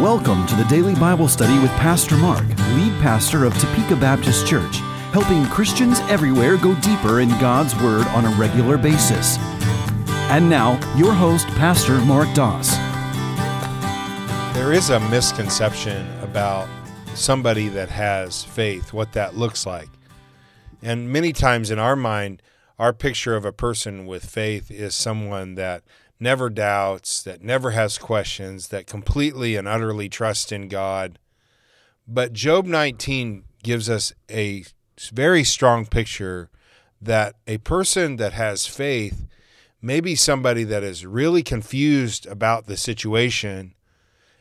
Welcome to the Daily Bible Study with Pastor Mark, lead pastor of Topeka Baptist Church, helping Christians everywhere go deeper in God's Word on a regular basis. And now, your host, Pastor Mark Doss. There is a misconception about somebody that has faith, what that looks like. And many times in our mind, our picture of a person with faith is someone that never doubts, that never has questions, that completely and utterly trusts in God. But Job 19 gives us a very strong picture that a person that has faith may be somebody that is really confused about the situation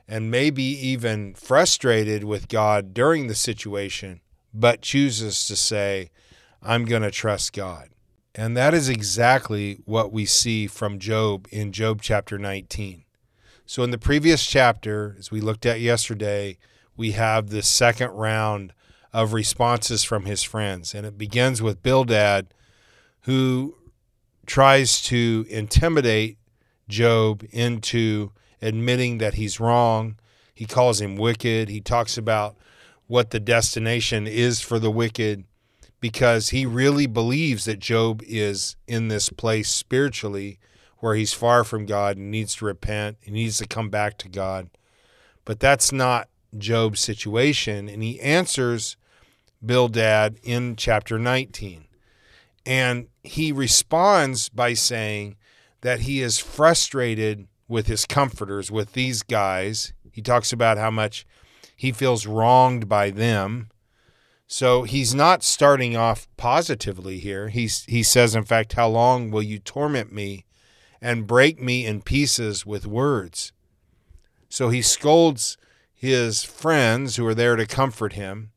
and maybe even frustrated with God during the situation, but chooses to say, I'm going to trust God. And that is exactly what we see from Job in Job chapter 19. So, in the previous chapter, as we looked at yesterday, we have the second round of responses from his friends. And it begins with Bildad, who tries to intimidate Job into admitting that he's wrong. He calls him wicked. He talks about what the destination is for the wicked because he really believes that Job is in this place spiritually where he's far from God and needs to repent. He needs to come back to God. But that's not Job's situation. And he answers Bildad in chapter 19. And he responds by saying that he is frustrated with his comforters, with these guys. He talks about how much he feels wronged by them so he's not starting off positively here. He's, he says, in fact, How long will you torment me and break me in pieces with words? So he scolds his friends who are there to comfort him.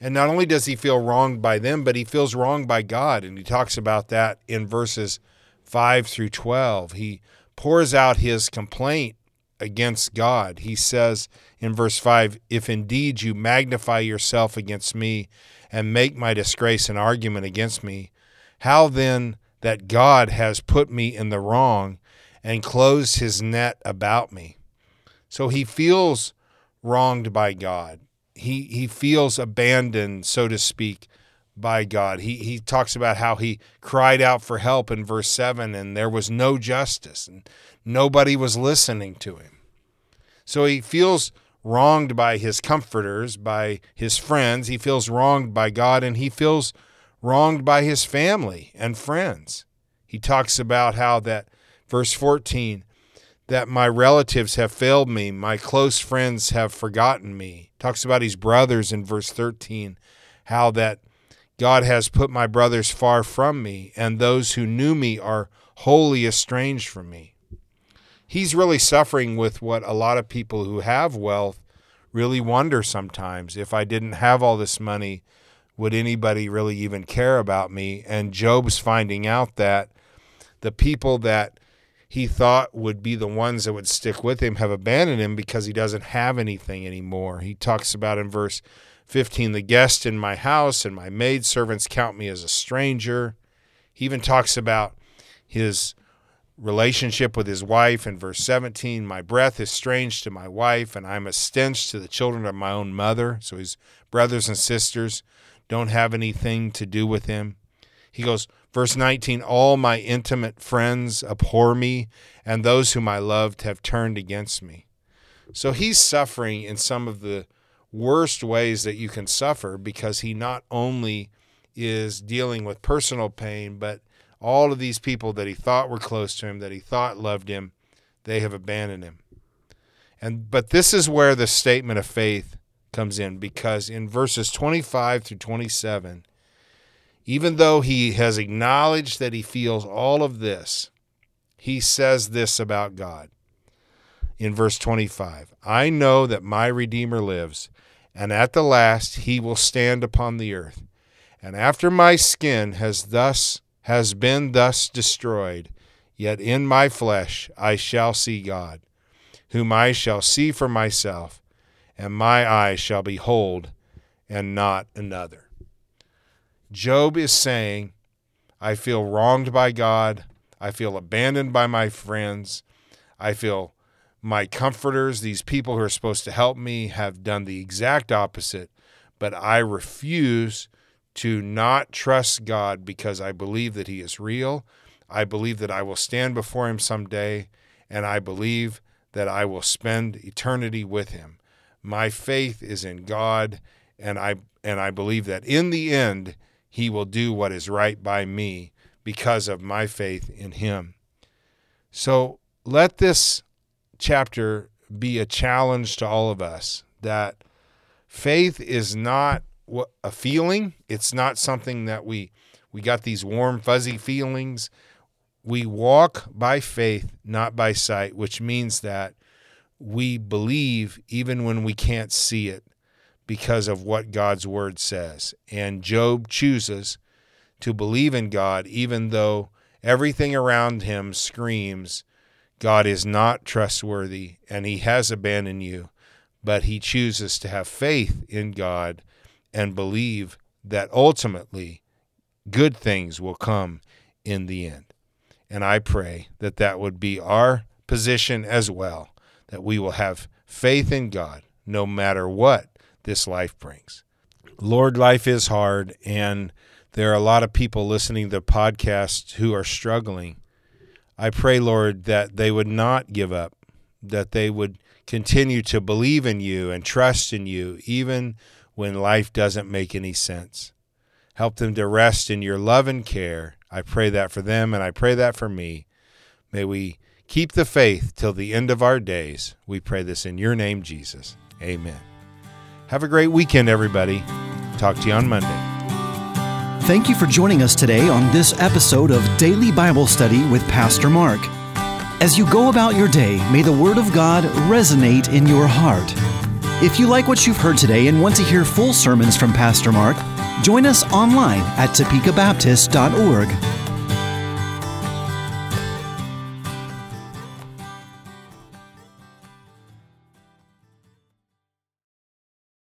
And not only does he feel wronged by them, but he feels wronged by God. And he talks about that in verses 5 through 12. He pours out his complaint against God. He says in verse 5 If indeed you magnify yourself against me and make my disgrace an argument against me, how then that God has put me in the wrong and closed his net about me? So he feels wronged by God. He, he feels abandoned, so to speak, by God. He, he talks about how he cried out for help in verse 7 and there was no justice and nobody was listening to him. So he feels wronged by his comforters, by his friends. He feels wronged by God and he feels wronged by his family and friends. He talks about how that, verse 14, that my relatives have failed me, my close friends have forgotten me. Talks about his brothers in verse 13, how that God has put my brothers far from me, and those who knew me are wholly estranged from me. He's really suffering with what a lot of people who have wealth really wonder sometimes if I didn't have all this money, would anybody really even care about me? And Job's finding out that the people that he thought would be the ones that would stick with him have abandoned him because he doesn't have anything anymore. He talks about in verse 15 the guest in my house and my maid servants count me as a stranger. He even talks about his relationship with his wife in verse 17 my breath is strange to my wife and i'm a stench to the children of my own mother. So his brothers and sisters don't have anything to do with him. He goes verse 19 all my intimate friends abhor me and those whom i loved have turned against me. So he's suffering in some of the worst ways that you can suffer because he not only is dealing with personal pain but all of these people that he thought were close to him, that he thought loved him, they have abandoned him. And but this is where the statement of faith comes in because in verses 25 through 27, even though he has acknowledged that he feels all of this, he says this about God. In verse 25, I know that my Redeemer lives, and at the last he will stand upon the earth. And after my skin has thus has been thus destroyed, yet in my flesh I shall see God, whom I shall see for myself, and my eyes shall behold, and not another. Job is saying, I feel wronged by God. I feel abandoned by my friends. I feel my comforters, these people who are supposed to help me, have done the exact opposite. But I refuse to not trust God because I believe that He is real. I believe that I will stand before Him someday, and I believe that I will spend eternity with Him. My faith is in God, and I and I believe that in the end He will do what is right by me because of my faith in Him. So let this chapter be a challenge to all of us that faith is not a feeling. It's not something that we we got these warm fuzzy feelings. We walk by faith, not by sight, which means that we believe even when we can't see it because of what God's word says. And Job chooses to believe in God even though everything around him screams God is not trustworthy and he has abandoned you, but he chooses to have faith in God and believe that ultimately good things will come in the end. And I pray that that would be our position as well, that we will have faith in God no matter what this life brings. Lord, life is hard, and there are a lot of people listening to podcasts who are struggling. I pray, Lord, that they would not give up, that they would continue to believe in you and trust in you, even when life doesn't make any sense. Help them to rest in your love and care. I pray that for them, and I pray that for me. May we keep the faith till the end of our days. We pray this in your name, Jesus. Amen. Have a great weekend, everybody. Talk to you on Monday. Thank you for joining us today on this episode of Daily Bible Study with Pastor Mark. As you go about your day, may the Word of God resonate in your heart. If you like what you've heard today and want to hear full sermons from Pastor Mark, join us online at topekabaptist.org